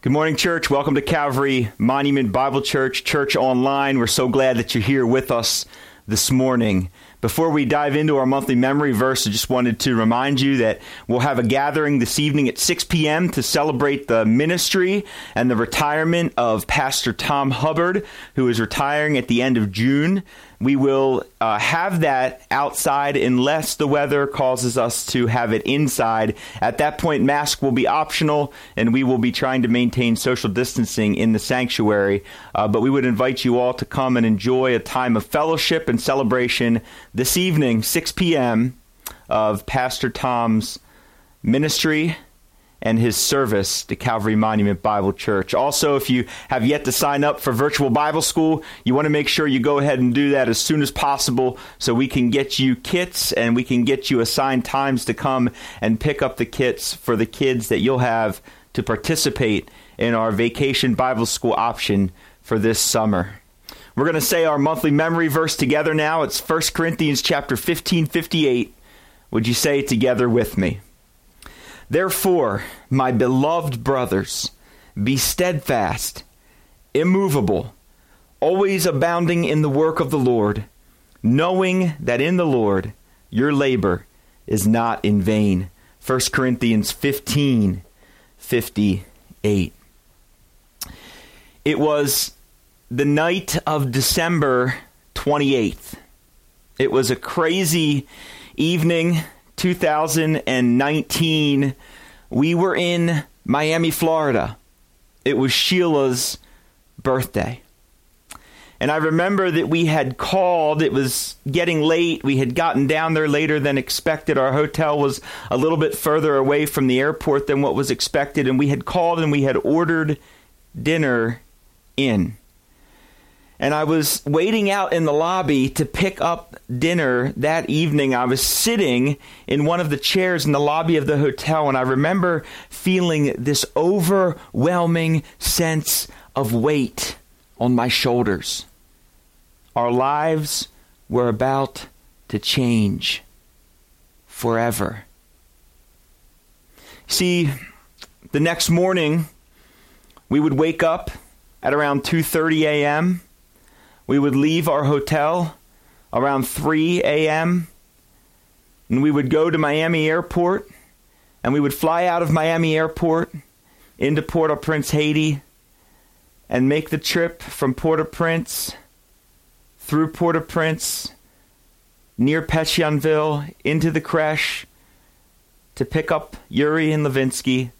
Good morning, church. Welcome to Calvary Monument Bible Church, Church Online. We're so glad that you're here with us this morning. Before we dive into our monthly memory verse, I just wanted to remind you that we'll have a gathering this evening at 6 p.m. to celebrate the ministry and the retirement of Pastor Tom Hubbard, who is retiring at the end of June. We will uh, have that outside unless the weather causes us to have it inside. At that point, mask will be optional, and we will be trying to maintain social distancing in the sanctuary. Uh, but we would invite you all to come and enjoy a time of fellowship and celebration this evening, 6 p.m., of Pastor Tom's ministry and his service to Calvary Monument Bible Church. Also, if you have yet to sign up for virtual Bible school, you want to make sure you go ahead and do that as soon as possible so we can get you kits and we can get you assigned times to come and pick up the kits for the kids that you'll have to participate in our vacation Bible school option for this summer. We're going to say our monthly memory verse together now. It's 1 Corinthians chapter 15, 58. Would you say it together with me? Therefore, my beloved brothers, be steadfast, immovable, always abounding in the work of the Lord, knowing that in the Lord your labor is not in vain. 1 Corinthians 15 58. It was the night of December 28th. It was a crazy evening 2019, we were in Miami, Florida. It was Sheila's birthday. And I remember that we had called. It was getting late. We had gotten down there later than expected. Our hotel was a little bit further away from the airport than what was expected. And we had called and we had ordered dinner in and I was waiting out in the lobby to pick up dinner that evening. I was sitting in one of the chairs in the lobby of the hotel, and I remember feeling this overwhelming sense of weight on my shoulders. Our lives were about to change forever. See, the next morning, we would wake up at around 2:30 a.m we would leave our hotel around 3 a.m. and we would go to Miami Airport and we would fly out of Miami Airport into Port au Prince, Haiti, and make the trip from Port au Prince through Port au Prince near Pétionville into the creche to pick up Yuri and Levinsky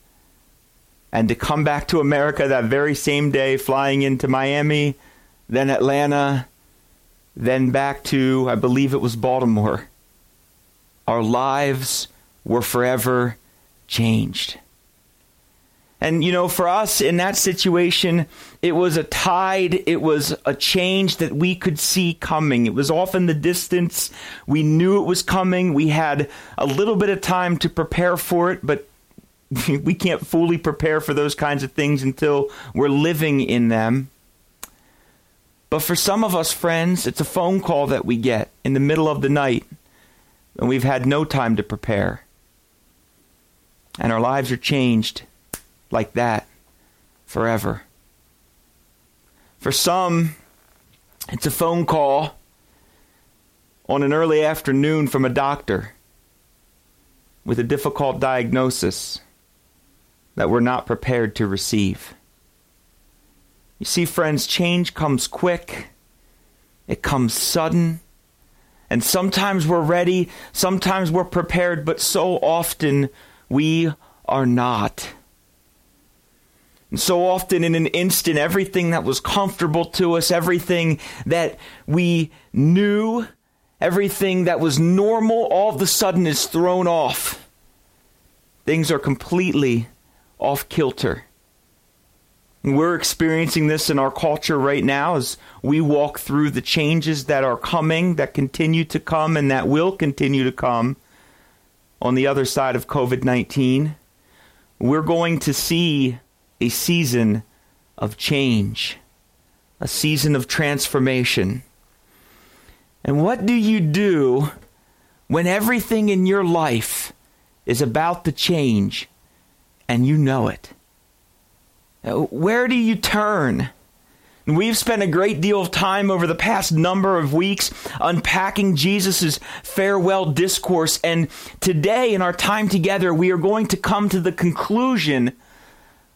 and to come back to America that very same day, flying into Miami then Atlanta, then back to, I believe it was Baltimore. Our lives were forever changed. And, you know, for us in that situation, it was a tide, it was a change that we could see coming. It was off in the distance. We knew it was coming. We had a little bit of time to prepare for it, but we can't fully prepare for those kinds of things until we're living in them. But for some of us, friends, it's a phone call that we get in the middle of the night and we've had no time to prepare. And our lives are changed like that forever. For some, it's a phone call on an early afternoon from a doctor with a difficult diagnosis that we're not prepared to receive. You see, friends, change comes quick, it comes sudden. And sometimes we're ready, sometimes we're prepared, but so often we are not. And so often, in an instant, everything that was comfortable to us, everything that we knew, everything that was normal, all of a sudden is thrown off. Things are completely off kilter. We're experiencing this in our culture right now as we walk through the changes that are coming, that continue to come, and that will continue to come on the other side of COVID 19. We're going to see a season of change, a season of transformation. And what do you do when everything in your life is about to change and you know it? Where do you turn? We've spent a great deal of time over the past number of weeks unpacking Jesus' farewell discourse, and today, in our time together, we are going to come to the conclusion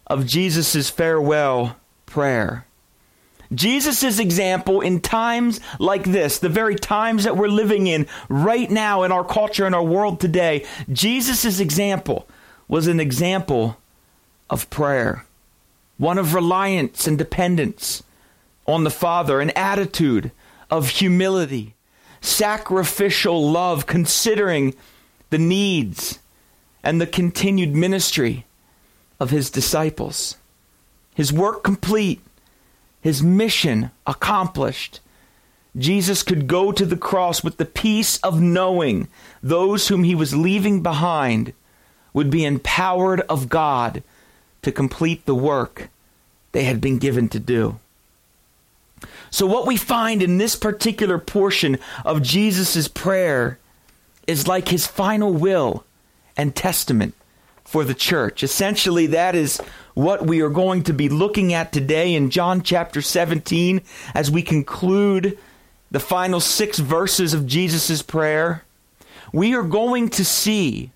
of Jesus' farewell prayer. Jesus' example in times like this, the very times that we're living in right now in our culture and our world today, Jesus' example was an example of prayer, one of reliance and dependence on the Father, an attitude of humility, sacrificial love, considering the needs and the continued ministry of his disciples. His work complete, his mission accomplished. Jesus could go to the cross with the peace of knowing those whom he was leaving behind would be empowered of God to complete the work they had been given to do. So, what we find in this particular portion of Jesus' prayer is like his final will and testament for the church. Essentially, that is what we are going to be looking at today in John chapter 17 as we conclude the final six verses of Jesus' prayer. We are going to see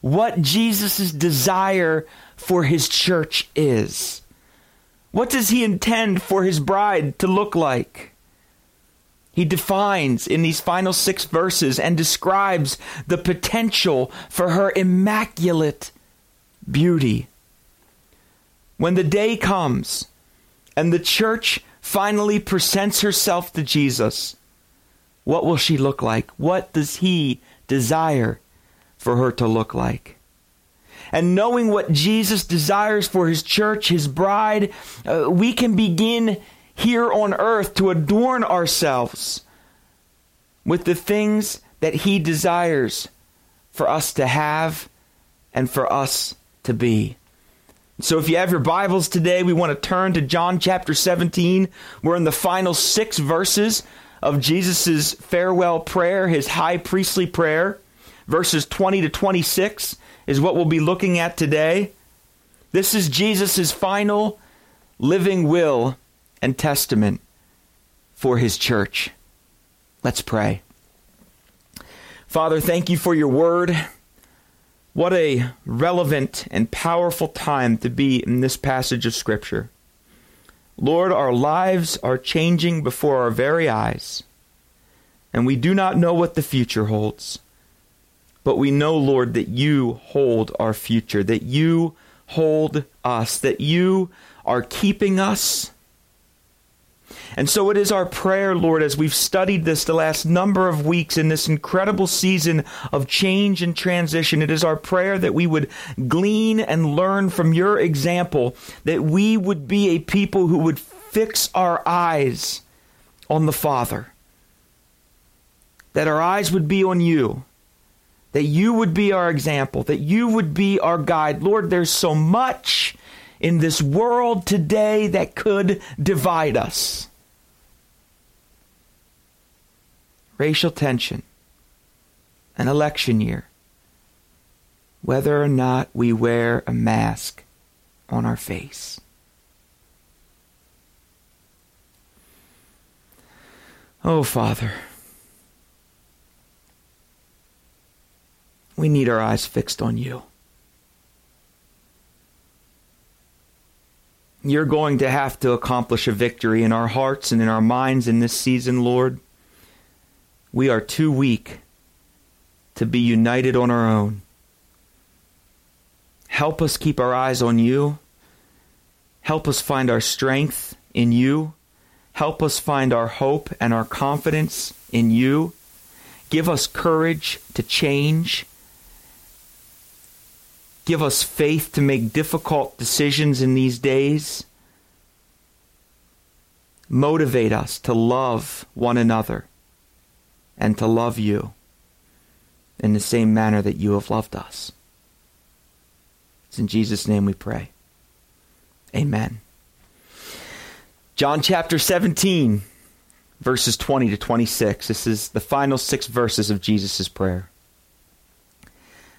what Jesus' desire for his church is. What does he intend for his bride to look like? He defines in these final six verses and describes the potential for her immaculate beauty. When the day comes and the church finally presents herself to Jesus, what will she look like? What does he desire for her to look like? And knowing what Jesus desires for his church, his bride, uh, we can begin here on earth to adorn ourselves with the things that he desires for us to have and for us to be. So, if you have your Bibles today, we want to turn to John chapter 17. We're in the final six verses of Jesus' farewell prayer, his high priestly prayer, verses 20 to 26 is what we'll be looking at today. This is Jesus' final living will and testament for his church. Let's pray. Father, thank you for your word. What a relevant and powerful time to be in this passage of Scripture. Lord, our lives are changing before our very eyes, and we do not know what the future holds. But we know, Lord, that you hold our future, that you hold us, that you are keeping us. And so it is our prayer, Lord, as we've studied this the last number of weeks in this incredible season of change and transition. It is our prayer that we would glean and learn from your example, that we would be a people who would fix our eyes on the Father, that our eyes would be on you, that you would be our example, that you would be our guide. Lord, there's so much in this world today that could divide us. Racial tension, an election year, whether or not we wear a mask on our face. Oh, Father. We need our eyes fixed on you. You're going to have to accomplish a victory in our hearts and in our minds in this season, Lord. We are too weak to be united on our own. Help us keep our eyes on you. Help us find our strength in you. Help us find our hope and our confidence in you. Give us courage to change Give us faith to make difficult decisions in these days. Motivate us to love one another and to love you in the same manner that you have loved us. It's in Jesus' name we pray. Amen. John chapter 17, verses 20 to 26. This is the final six verses of Jesus' prayer.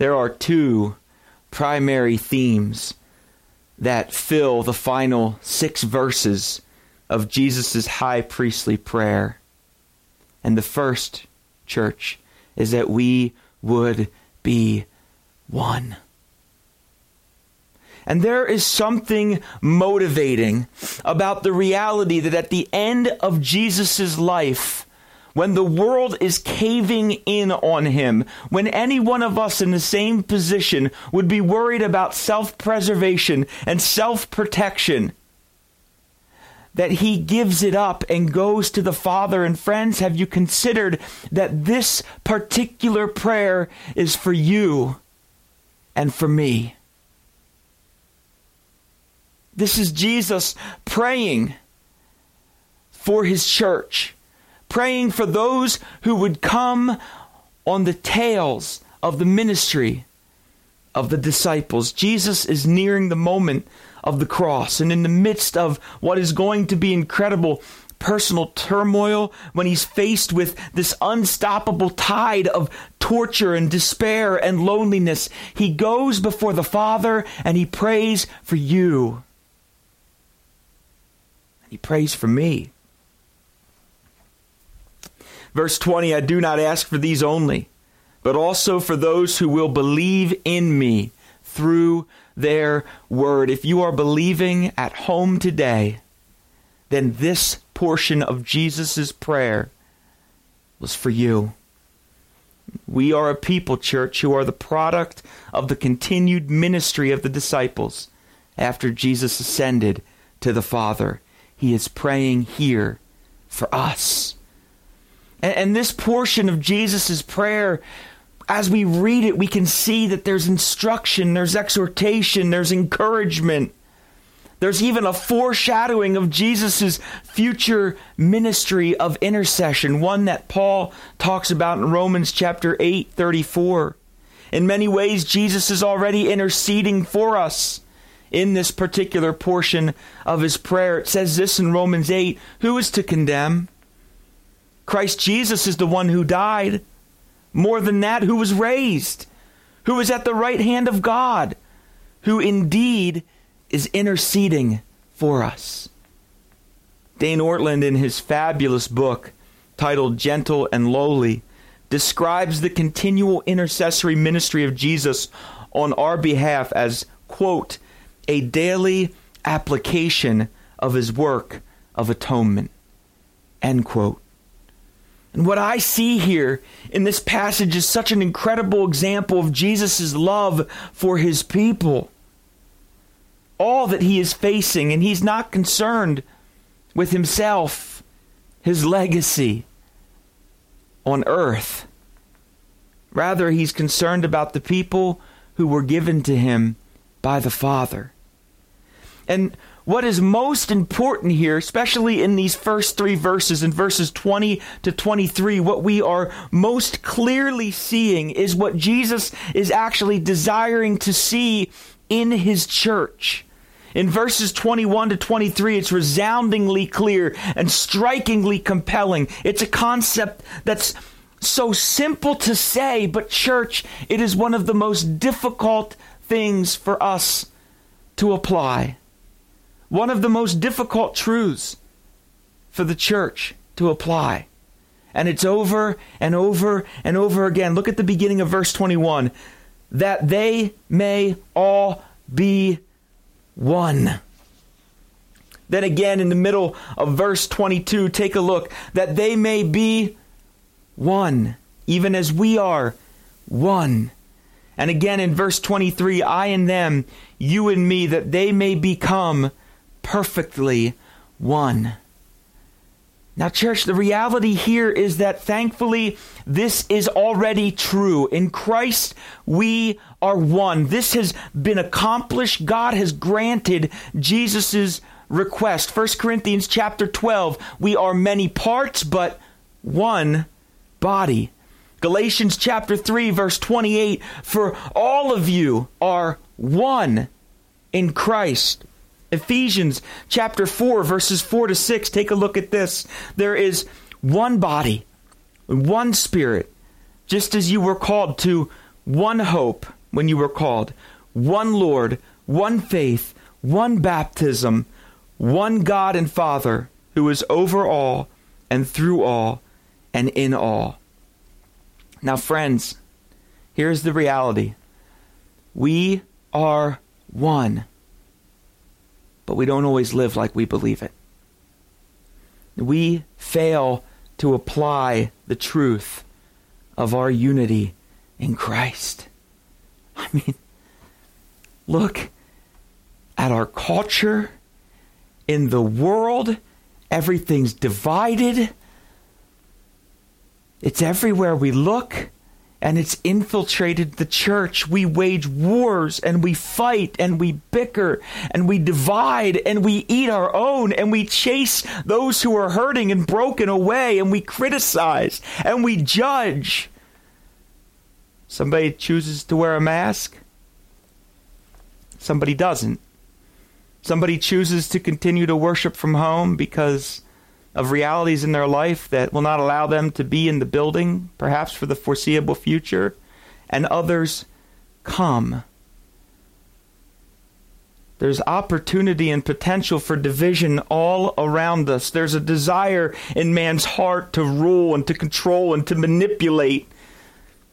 There are two primary themes that fill the final six verses of Jesus' high priestly prayer. And the first, church, is that we would be one. And there is something motivating about the reality that at the end of Jesus' life, when the world is caving in on him, when any one of us in the same position would be worried about self preservation and self protection, that he gives it up and goes to the Father. And friends, have you considered that this particular prayer is for you and for me? This is Jesus praying for his church praying for those who would come on the tails of the ministry of the disciples. Jesus is nearing the moment of the cross, and in the midst of what is going to be incredible personal turmoil, when he's faced with this unstoppable tide of torture and despair and loneliness, he goes before the Father and he prays for you. And he prays for me. Verse 20 I do not ask for these only, but also for those who will believe in me through their word. If you are believing at home today, then this portion of Jesus' prayer was for you. We are a people, church, who are the product of the continued ministry of the disciples after Jesus ascended to the Father. He is praying here for us. And, and this portion of Jesus' prayer, as we read it, we can see that there's instruction, there's exhortation, there's encouragement. There's even a foreshadowing of Jesus' future ministry of intercession, one that Paul talks about in Romans chapter 8, 34. In many ways, Jesus is already interceding for us in this particular portion of his prayer. It says this in Romans 8 Who is to condemn? Christ Jesus is the one who died. More than that, who was raised, who is at the right hand of God, who indeed is interceding for us. Dane Ortlund, in his fabulous book titled Gentle and Lowly, describes the continual intercessory ministry of Jesus on our behalf as, quote, a daily application of his work of atonement, end quote. And what I see here in this passage is such an incredible example of Jesus' love for his people. All that he is facing, and he's not concerned with himself, his legacy on earth. Rather, he's concerned about the people who were given to him by the Father. And what is most important here, especially in these first three verses, in verses 20 to 23, what we are most clearly seeing is what Jesus is actually desiring to see in his church. In verses 21 to 23, it's resoundingly clear and strikingly compelling. It's a concept that's so simple to say, but, church, it is one of the most difficult things for us to apply. One of the most difficult truths for the church to apply. And it's over and over and over again. Look at the beginning of verse 21 that they may all be one. Then again, in the middle of verse 22, take a look that they may be one, even as we are one. And again in verse 23, I and them, you and me, that they may become perfectly one. Now, church, the reality here is that thankfully this is already true. In Christ, we are one. This has been accomplished. God has granted Jesus' request. 1 Corinthians chapter 12, we are many parts, but one body. Galatians chapter 3, verse 28, for all of you are one in Christ. Ephesians chapter 4, verses 4 to 6. Take a look at this. There is one body, one spirit, just as you were called to one hope when you were called, one Lord, one faith, one baptism, one God and Father who is over all and through all and in all. Now, friends, here's the reality we are one but we don't always live like we believe it. We fail to apply the truth of our unity in Christ. I mean, look at our culture in the world. Everything's divided. It's everywhere we look and it's infiltrated the church. We wage wars and we fight and we bicker and we divide and we eat our own and we chase those who are hurting and broken away and we criticize and we judge. Somebody chooses to wear a mask, somebody doesn't. Somebody chooses to continue to worship from home because of realities in their life that will not allow them to be in the building, perhaps for the foreseeable future, and others come. There's opportunity and potential for division all around us. There's a desire in man's heart to rule and to control and to manipulate.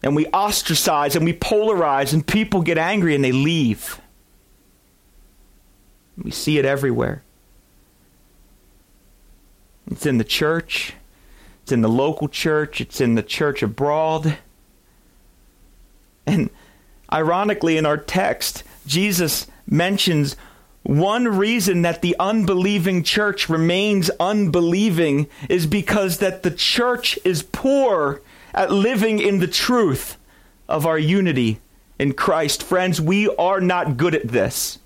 And we ostracize and we polarize, and people get angry and they leave. We see it everywhere. It's in the church, it's in the local church, it's in the church abroad. And ironically, in our text, Jesus mentions one reason that the unbelieving church remains unbelieving is because that the church is poor at living in the truth of our unity in Christ. Friends, we are not good at this.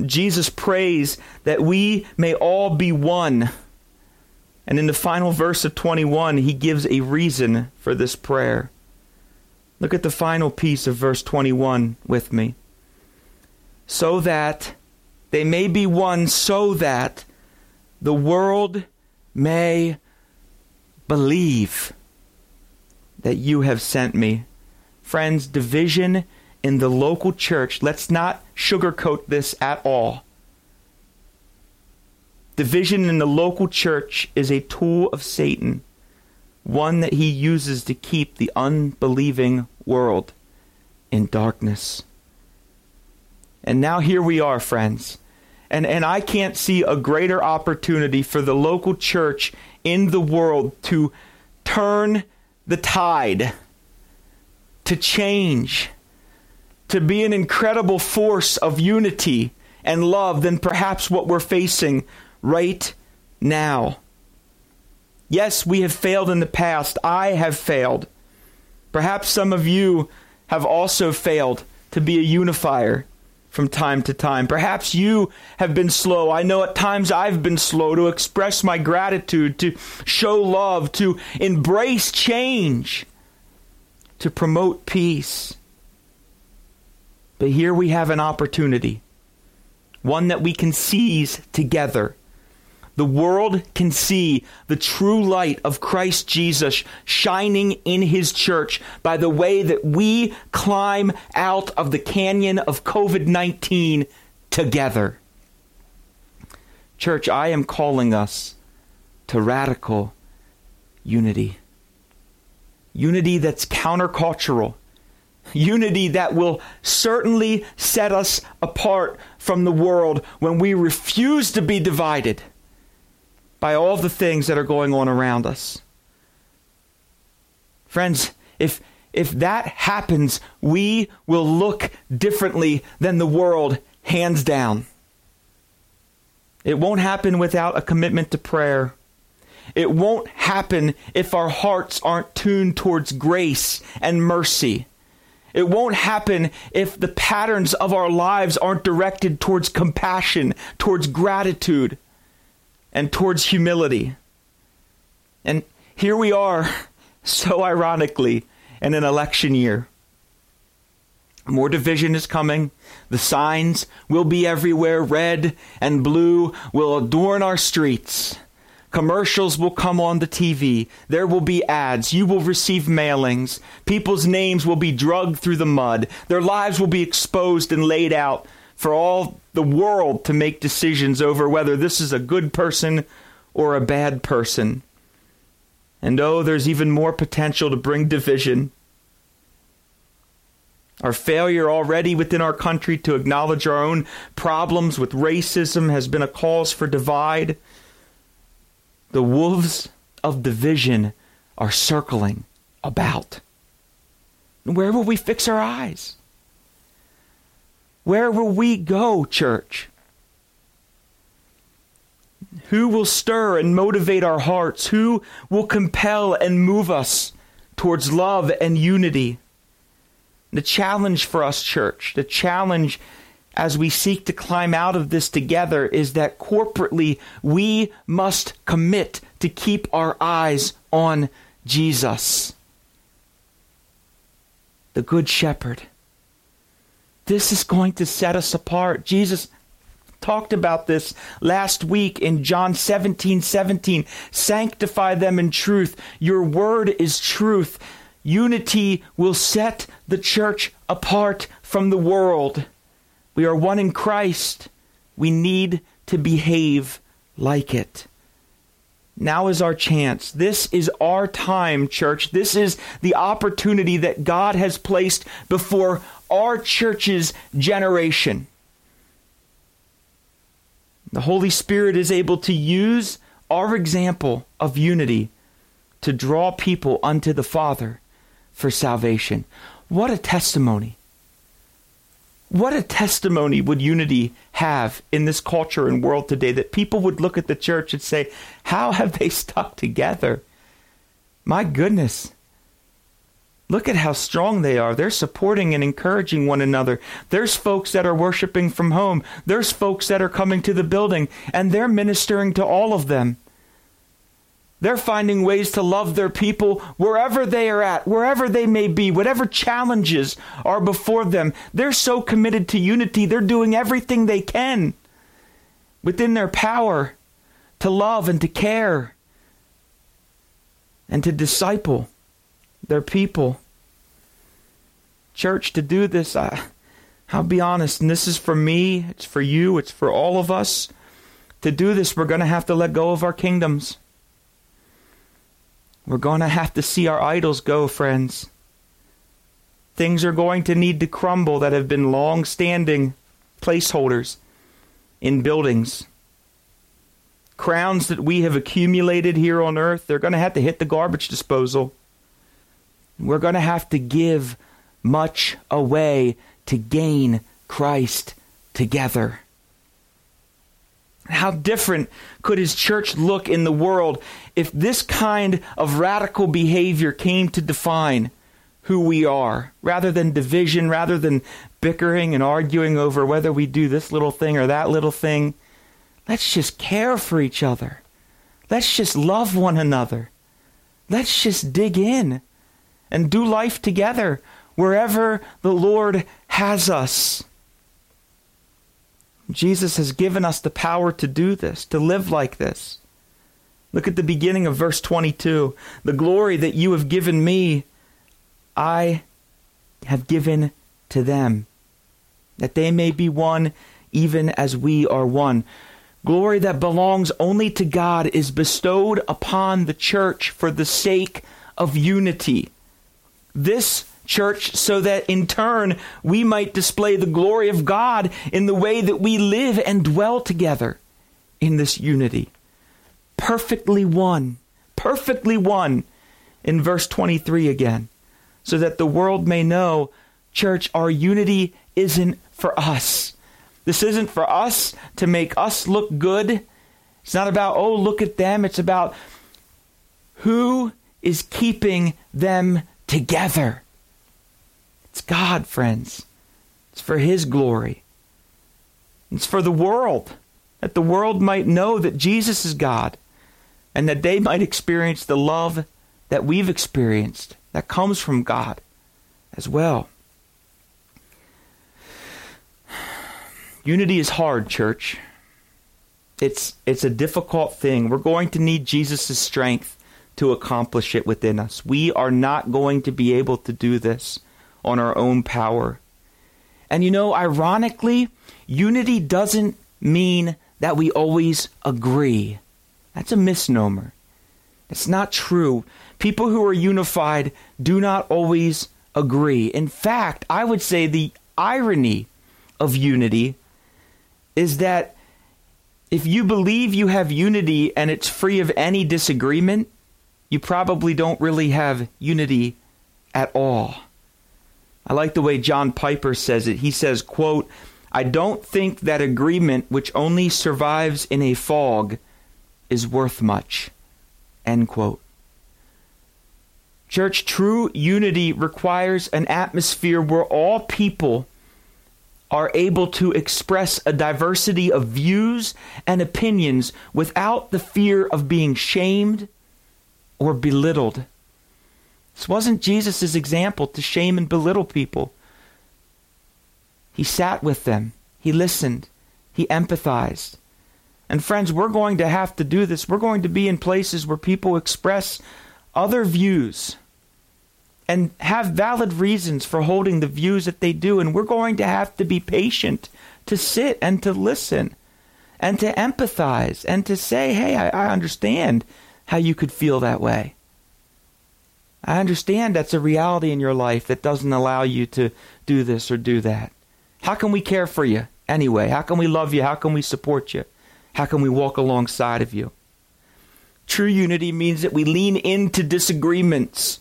Jesus prays that we may all be one. And in the final verse of 21, he gives a reason for this prayer. Look at the final piece of verse 21 with me. So that they may be one, so that the world may believe that you have sent me. Friends, division in the local church, let's not sugarcoat this at all. Division in the local church is a tool of Satan, one that he uses to keep the unbelieving world in darkness. And now here we are, friends. And, and I can't see a greater opportunity for the local church in the world to turn the tide, to change to be an incredible force of unity and love than perhaps what we're facing right now. Yes, we have failed in the past. I have failed. Perhaps some of you have also failed to be a unifier from time to time. Perhaps you have been slow. I know at times I've been slow to express my gratitude, to show love, to embrace change, to promote peace. But here we have an opportunity, one that we can seize together. The world can see the true light of Christ Jesus shining in his church by the way that we climb out of the canyon of COVID 19 together. Church, I am calling us to radical unity. Unity that's countercultural. Unity that will certainly set us apart from the world when we refuse to be divided by all the things that are going on around us. Friends, if if that happens, we will look differently than the world, hands down. It won't happen without a commitment to prayer. It won't happen if our hearts aren't tuned towards grace and mercy. It won't happen if the patterns of our lives aren't directed towards compassion, towards gratitude, and towards humility. And here we are, so ironically, in an election year. More division is coming. The signs will be everywhere. Red and blue will adorn our streets. Commercials will come on the TV. There will be ads. You will receive mailings. People's names will be drugged through the mud. Their lives will be exposed and laid out for all the world to make decisions over whether this is a good person or a bad person. And oh, there's even more potential to bring division. Our failure already within our country to acknowledge our own problems with racism has been a cause for divide. The wolves of division are circling about. Where will we fix our eyes? Where will we go, church? Who will stir and motivate our hearts? Who will compel and move us towards love and unity? The challenge for us, church, the challenge as we seek to climb out of this together is that corporately we must commit to keep our eyes on Jesus, the Good Shepherd. This is going to set us apart. Jesus talked about this last week in John 17 17. Sanctify them in truth. Your word is truth. Unity will set the church apart from the world. We are one in Christ. We need to behave like it. Now is our chance. This is our time, church. This is the opportunity that God has placed before our church's generation. The Holy Spirit is able to use our example of unity to draw people unto the Father for salvation. What a testimony. What a testimony would unity have in this culture and world today that people would look at the church and say, How have they stuck together? My goodness. Look at how strong they are. They're supporting and encouraging one another. There's folks that are worshiping from home. There's folks that are coming to the building, and they're ministering to all of them. They're finding ways to love their people wherever they are at, wherever they may be, whatever challenges are before them. They're so committed to unity, they're doing everything they can within their power to love and to care and to disciple their people. Church, to do this, I, I'll be honest, and this is for me, it's for you, it's for all of us. To do this, we're going to have to let go of our kingdoms. We're going to have to see our idols go, friends. Things are going to need to crumble that have been long standing placeholders in buildings. Crowns that we have accumulated here on earth, they're going to have to hit the garbage disposal. We're going to have to give much away to gain Christ together. How different could his church look in the world if this kind of radical behavior came to define who we are, rather than division, rather than bickering and arguing over whether we do this little thing or that little thing? Let's just care for each other. Let's just love one another. Let's just dig in and do life together wherever the Lord has us. Jesus has given us the power to do this, to live like this. Look at the beginning of verse 22. The glory that you have given me, I have given to them, that they may be one even as we are one. Glory that belongs only to God is bestowed upon the church for the sake of unity. This church, so that in turn we might display the glory of God in the way that we live and dwell together in this unity. Perfectly one, perfectly one in verse 23 again, so that the world may know, church, our unity isn't for us. This isn't for us to make us look good. It's not about, oh, look at them. It's about who is keeping them together. It's God, friends. It's for His glory. It's for the world, that the world might know that Jesus is God and that they might experience the love that we've experienced that comes from God as well. Unity is hard, church. It's it's a difficult thing. We're going to need Jesus' strength to accomplish it within us. We are not going to be able to do this on our own power. And you know, ironically, unity doesn't mean that we always agree. That's a misnomer. It's not true. People who are unified do not always agree. In fact, I would say the irony of unity is that if you believe you have unity and it's free of any disagreement, you probably don't really have unity at all. I like the way John Piper says it. He says, quote, I don't think that agreement which only survives in a fog is worth much. End quote. Church, true unity requires an atmosphere where all people are able to express a diversity of views and opinions without the fear of being shamed or belittled. This wasn't Jesus' example to shame and belittle people. He sat with them, he listened, he empathized. And friends, we're going to have to do this. We're going to be in places where people express other views and have valid reasons for holding the views that they do. And we're going to have to be patient to sit and to listen and to empathize and to say, hey, I, I understand how you could feel that way. I understand that's a reality in your life that doesn't allow you to do this or do that. How can we care for you anyway? How can we love you? How can we support you? How can we walk alongside of you? True unity means that we lean into disagreements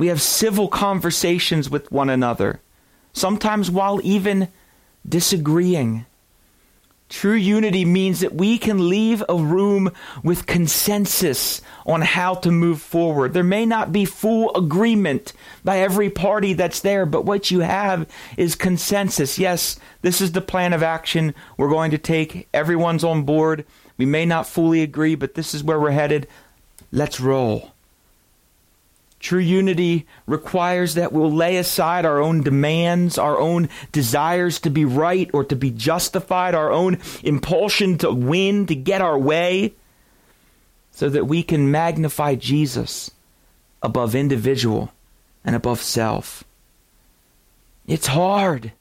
we have civil conversations with one another, sometimes while even disagreeing. True unity means that we can leave a room with consensus on how to move forward. There may not be full agreement by every party that's there, but what you have is consensus. Yes, this is the plan of action we're going to take. Everyone's on board. We may not fully agree, but this is where we're headed. Let's roll. True unity requires that we'll lay aside our own demands, our own desires to be right or to be justified, our own impulsion to win, to get our way, so that we can magnify Jesus above individual and above self. It's hard.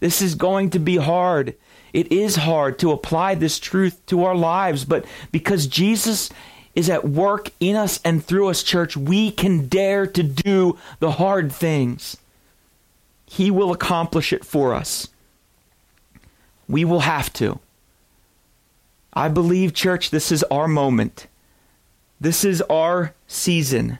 This is going to be hard. It is hard to apply this truth to our lives, but because Jesus is at work in us and through us, church, we can dare to do the hard things. He will accomplish it for us. We will have to. I believe, church, this is our moment. This is our season.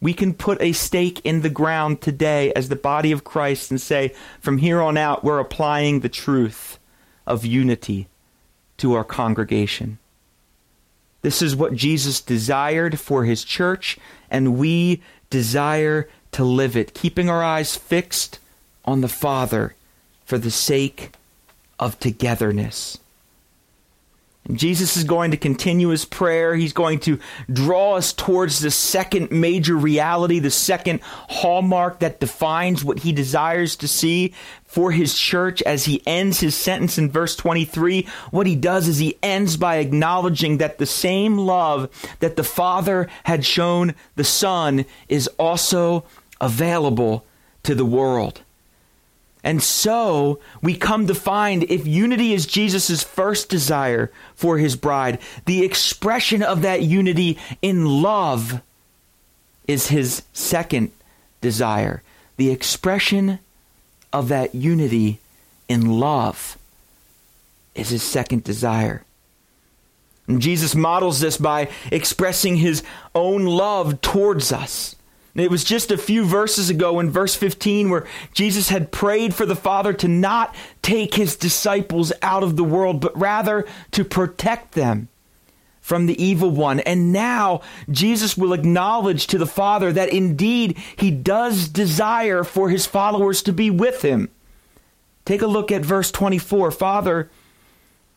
We can put a stake in the ground today as the body of Christ and say, from here on out, we're applying the truth of unity to our congregation. This is what Jesus desired for his church, and we desire to live it, keeping our eyes fixed on the Father for the sake of togetherness. Jesus is going to continue his prayer. He's going to draw us towards the second major reality, the second hallmark that defines what he desires to see for his church as he ends his sentence in verse 23. What he does is he ends by acknowledging that the same love that the Father had shown the Son is also available to the world. And so we come to find if unity is Jesus' first desire for his bride, the expression of that unity in love is his second desire. The expression of that unity in love is his second desire. And Jesus models this by expressing his own love towards us. It was just a few verses ago in verse 15 where Jesus had prayed for the Father to not take his disciples out of the world, but rather to protect them from the evil one. And now Jesus will acknowledge to the Father that indeed he does desire for his followers to be with him. Take a look at verse 24. Father,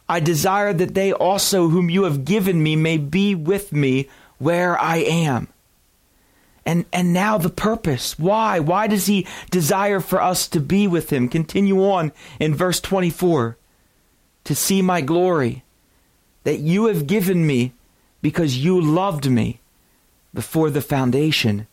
I desire that they also, whom you have given me, may be with me where I am and and now the purpose. Why? Why does he desire for us to be with him? Continue on in verse 24 to see my glory that you have given me because you loved me before the foundation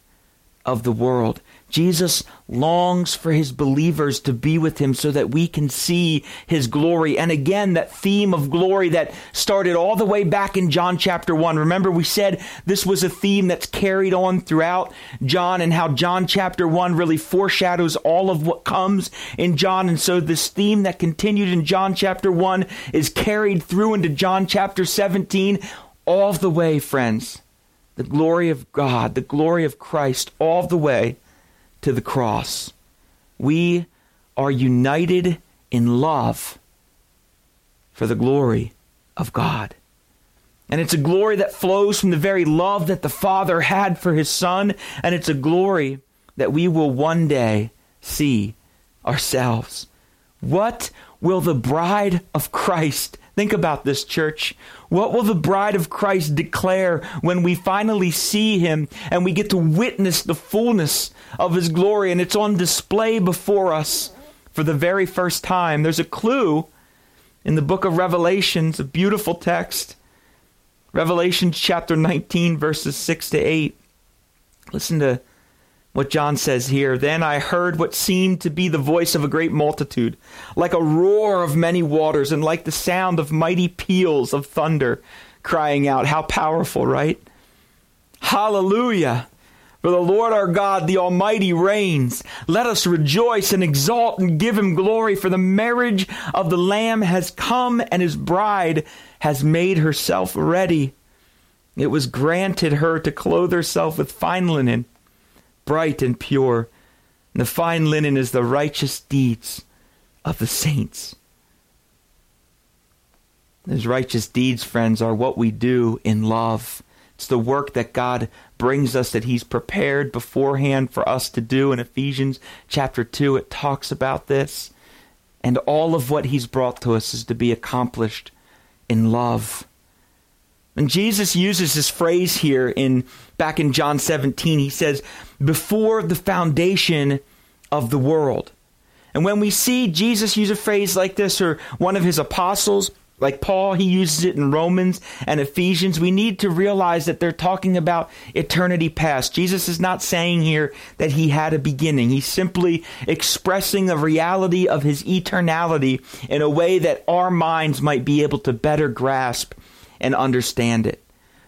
of the world Jesus longs for his believers to be with him so that we can see his glory. And again, that theme of glory that started all the way back in John chapter 1. Remember, we said this was a theme that's carried on throughout John and how John chapter 1 really foreshadows all of what comes in John. And so this theme that continued in John chapter 1 is carried through into John chapter 17 all the way, friends. The glory of God, the glory of Christ, all the way to the cross. We are united in love for the glory of God. And it's a glory that flows from the very love that the Father had for his Son, and it's a glory that we will one day see ourselves. What will the bride of Christ Think about this, church. What will the bride of Christ declare when we finally see him and we get to witness the fullness of his glory and it's on display before us for the very first time? There's a clue in the book of Revelations, a beautiful text. Revelation chapter 19, verses 6 to 8. Listen to what John says here. Then I heard what seemed to be the voice of a great multitude, like a roar of many waters, and like the sound of mighty peals of thunder, crying out, How powerful, right? Hallelujah! For the Lord our God, the Almighty, reigns. Let us rejoice and exalt and give him glory, for the marriage of the Lamb has come, and his bride has made herself ready. It was granted her to clothe herself with fine linen bright and pure. And the fine linen is the righteous deeds of the saints. Those righteous deeds, friends, are what we do in love. It's the work that God brings us that He's prepared beforehand for us to do. In Ephesians chapter 2, it talks about this. And all of what He's brought to us is to be accomplished in love. And Jesus uses this phrase here in back in John 17. He says, before the foundation of the world. And when we see Jesus use a phrase like this, or one of his apostles, like Paul, he uses it in Romans and Ephesians, we need to realize that they're talking about eternity past. Jesus is not saying here that he had a beginning. He's simply expressing the reality of his eternality in a way that our minds might be able to better grasp and understand it.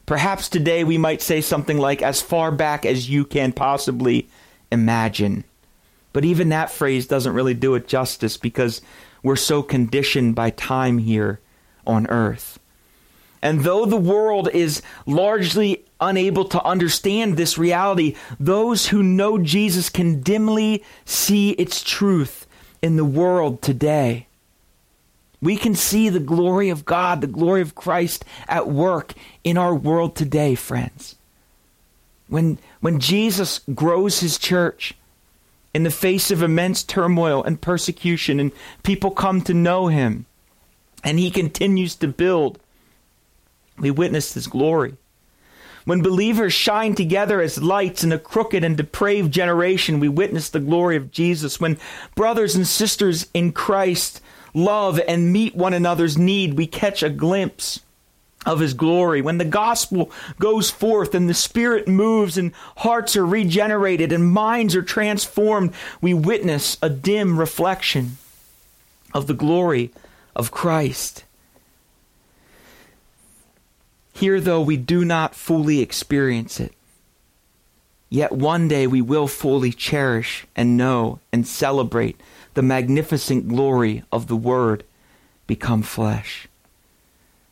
Perhaps today we might say something like, as far back as you can possibly imagine. But even that phrase doesn't really do it justice because we're so conditioned by time here on earth. And though the world is largely unable to understand this reality, those who know Jesus can dimly see its truth in the world today. We can see the glory of God, the glory of Christ at work in our world today, friends. When, when Jesus grows his church in the face of immense turmoil and persecution, and people come to know him, and he continues to build we witness his glory. When believers shine together as lights in a crooked and depraved generation, we witness the glory of Jesus. When brothers and sisters in Christ love and meet one another's need, we catch a glimpse of his glory. When the gospel goes forth and the spirit moves and hearts are regenerated and minds are transformed, we witness a dim reflection of the glory of Christ. Here, though, we do not fully experience it. Yet one day we will fully cherish and know and celebrate the magnificent glory of the Word become flesh.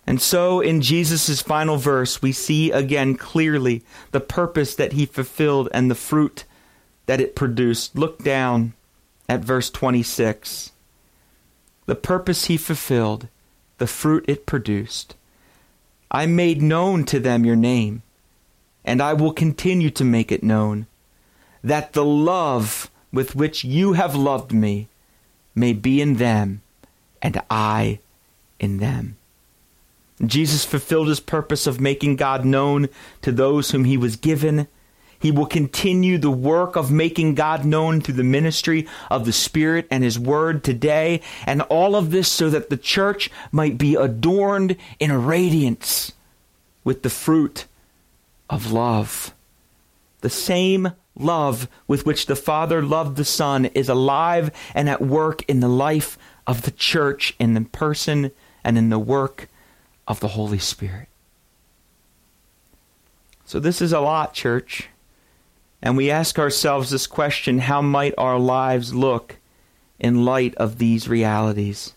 And so, in Jesus' final verse, we see again clearly the purpose that he fulfilled and the fruit that it produced. Look down at verse 26. The purpose he fulfilled, the fruit it produced I made known to them your name, and I will continue to make it known, that the love with which you have loved me may be in them, and I in them. Jesus fulfilled his purpose of making God known to those whom he was given he will continue the work of making God known through the ministry of the Spirit and His Word today, and all of this so that the church might be adorned in radiance with the fruit of love. The same love with which the Father loved the Son is alive and at work in the life of the church, in the person and in the work of the Holy Spirit. So, this is a lot, church. And we ask ourselves this question how might our lives look in light of these realities?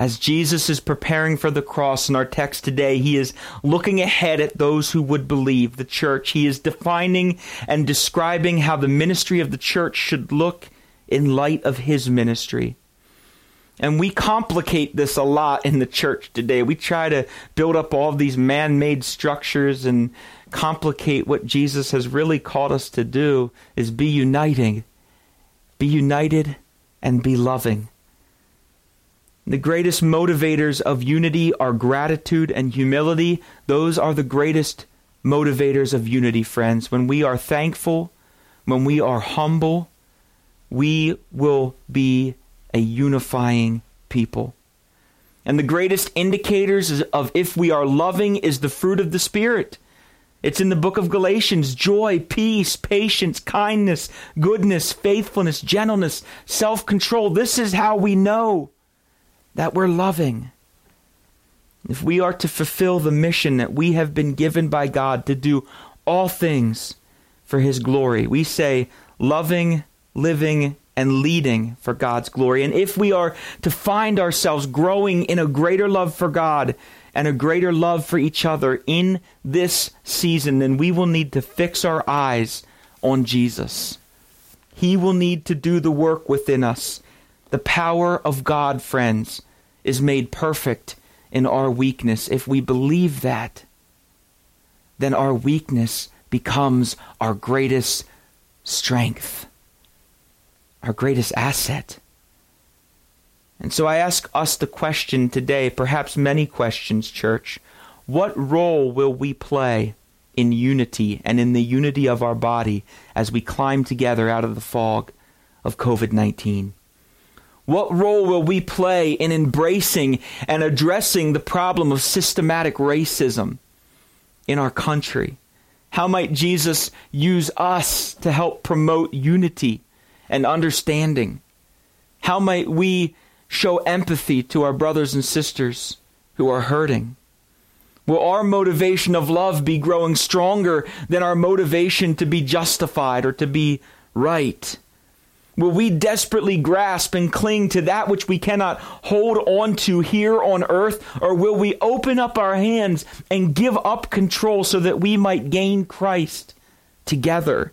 As Jesus is preparing for the cross in our text today, he is looking ahead at those who would believe the church. He is defining and describing how the ministry of the church should look in light of his ministry. And we complicate this a lot in the church today. We try to build up all these man made structures and complicate what Jesus has really called us to do is be uniting. Be united and be loving. The greatest motivators of unity are gratitude and humility. Those are the greatest motivators of unity, friends. When we are thankful, when we are humble, we will be a unifying people. And the greatest indicators of if we are loving is the fruit of the Spirit. It's in the book of Galatians joy, peace, patience, kindness, goodness, faithfulness, gentleness, self control. This is how we know that we're loving. If we are to fulfill the mission that we have been given by God to do all things for His glory, we say loving, living, and leading for God's glory. And if we are to find ourselves growing in a greater love for God, and a greater love for each other in this season, then we will need to fix our eyes on Jesus. He will need to do the work within us. The power of God, friends, is made perfect in our weakness. If we believe that, then our weakness becomes our greatest strength, our greatest asset. And so I ask us the question today, perhaps many questions, church. What role will we play in unity and in the unity of our body as we climb together out of the fog of COVID 19? What role will we play in embracing and addressing the problem of systematic racism in our country? How might Jesus use us to help promote unity and understanding? How might we show empathy to our brothers and sisters who are hurting? Will our motivation of love be growing stronger than our motivation to be justified or to be right? Will we desperately grasp and cling to that which we cannot hold on to here on earth? Or will we open up our hands and give up control so that we might gain Christ together?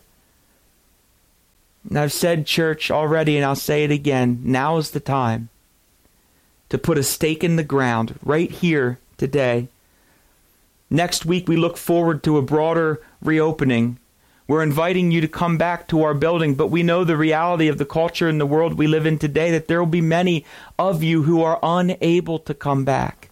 And I've said, church, already, and I'll say it again now is the time to put a stake in the ground right here today. Next week, we look forward to a broader reopening. We're inviting you to come back to our building, but we know the reality of the culture and the world we live in today that there will be many of you who are unable to come back.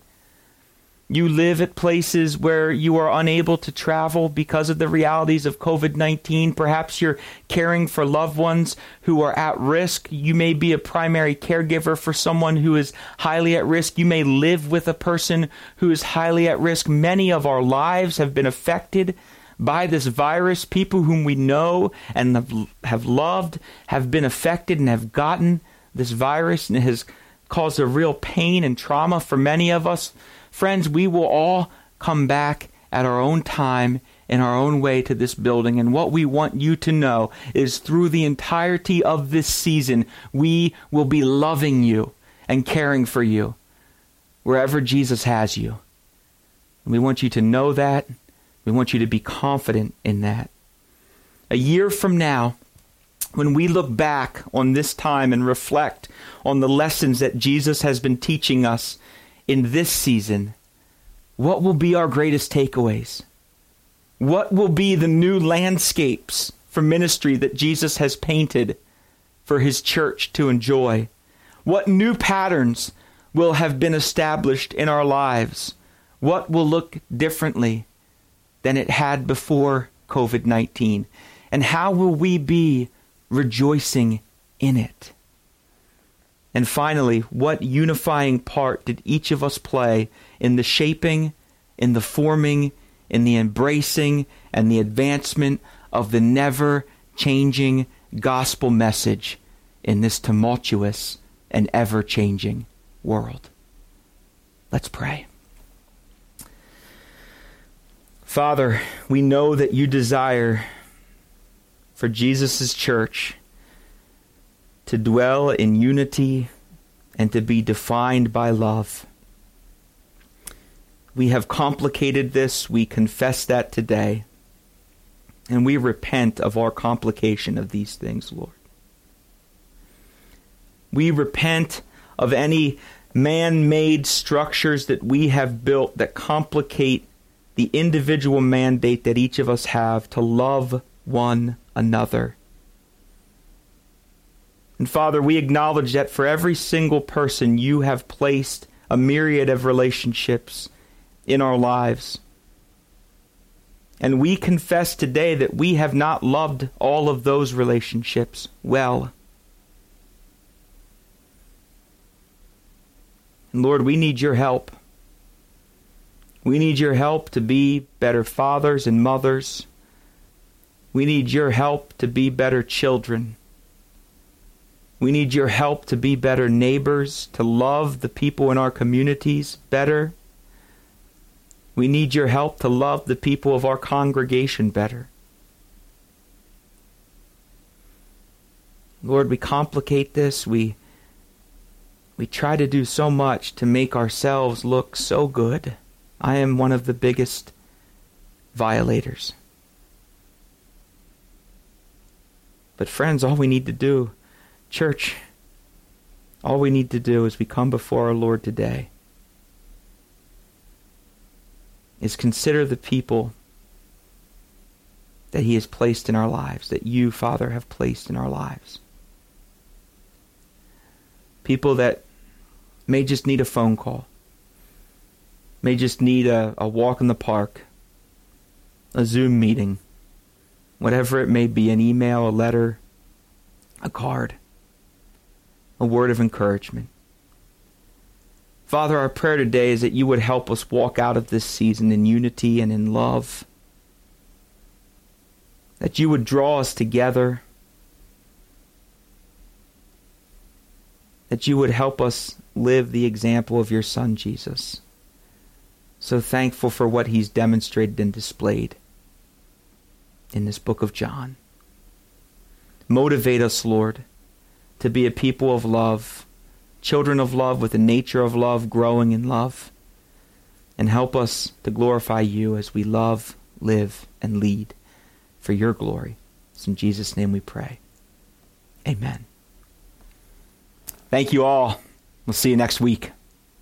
you live at places where you are unable to travel because of the realities of COVID 19. Perhaps you're caring for loved ones who are at risk. You may be a primary caregiver for someone who is highly at risk. You may live with a person who is highly at risk. Many of our lives have been affected by this virus. People whom we know and have loved have been affected and have gotten this virus, and has caused a real pain and trauma for many of us. Friends, we will all come back at our own time in our own way to this building. And what we want you to know is through the entirety of this season, we will be loving you and caring for you wherever Jesus has you. And we want you to know that. We want you to be confident in that. A year from now, when we look back on this time and reflect on the lessons that Jesus has been teaching us in this season, what will be our greatest takeaways? What will be the new landscapes for ministry that Jesus has painted for his church to enjoy? What new patterns will have been established in our lives? What will look differently than it had before COVID 19? And how will we be rejoicing in it? And finally, what unifying part did each of us play in the shaping, in the forming, in the embracing, and the advancement of the never changing gospel message in this tumultuous and ever changing world? Let's pray. Father, we know that you desire for Jesus' church to dwell in unity and to be defined by love. We have complicated this. We confess that today. And we repent of our complication of these things, Lord. We repent of any man made structures that we have built that complicate the individual mandate that each of us have to love one another and Father, we acknowledge that for every single person, you have placed a myriad of relationships in our lives. And we confess today that we have not loved all of those relationships well. And Lord, we need your help. We need your help to be better fathers and mothers. We need your help to be better children. We need your help to be better neighbors, to love the people in our communities better. We need your help to love the people of our congregation better. Lord, we complicate this. We we try to do so much to make ourselves look so good. I am one of the biggest violators. But friends, all we need to do Church, all we need to do as we come before our Lord today is consider the people that He has placed in our lives, that you, Father, have placed in our lives. People that may just need a phone call, may just need a, a walk in the park, a Zoom meeting, whatever it may be, an email, a letter, a card a word of encouragement. Father, our prayer today is that you would help us walk out of this season in unity and in love. That you would draw us together. That you would help us live the example of your Son, Jesus. So thankful for what he's demonstrated and displayed in this book of John. Motivate us, Lord to be a people of love, children of love with the nature of love, growing in love. And help us to glorify you as we love, live, and lead for your glory. It's in Jesus' name we pray. Amen. Thank you all. We'll see you next week.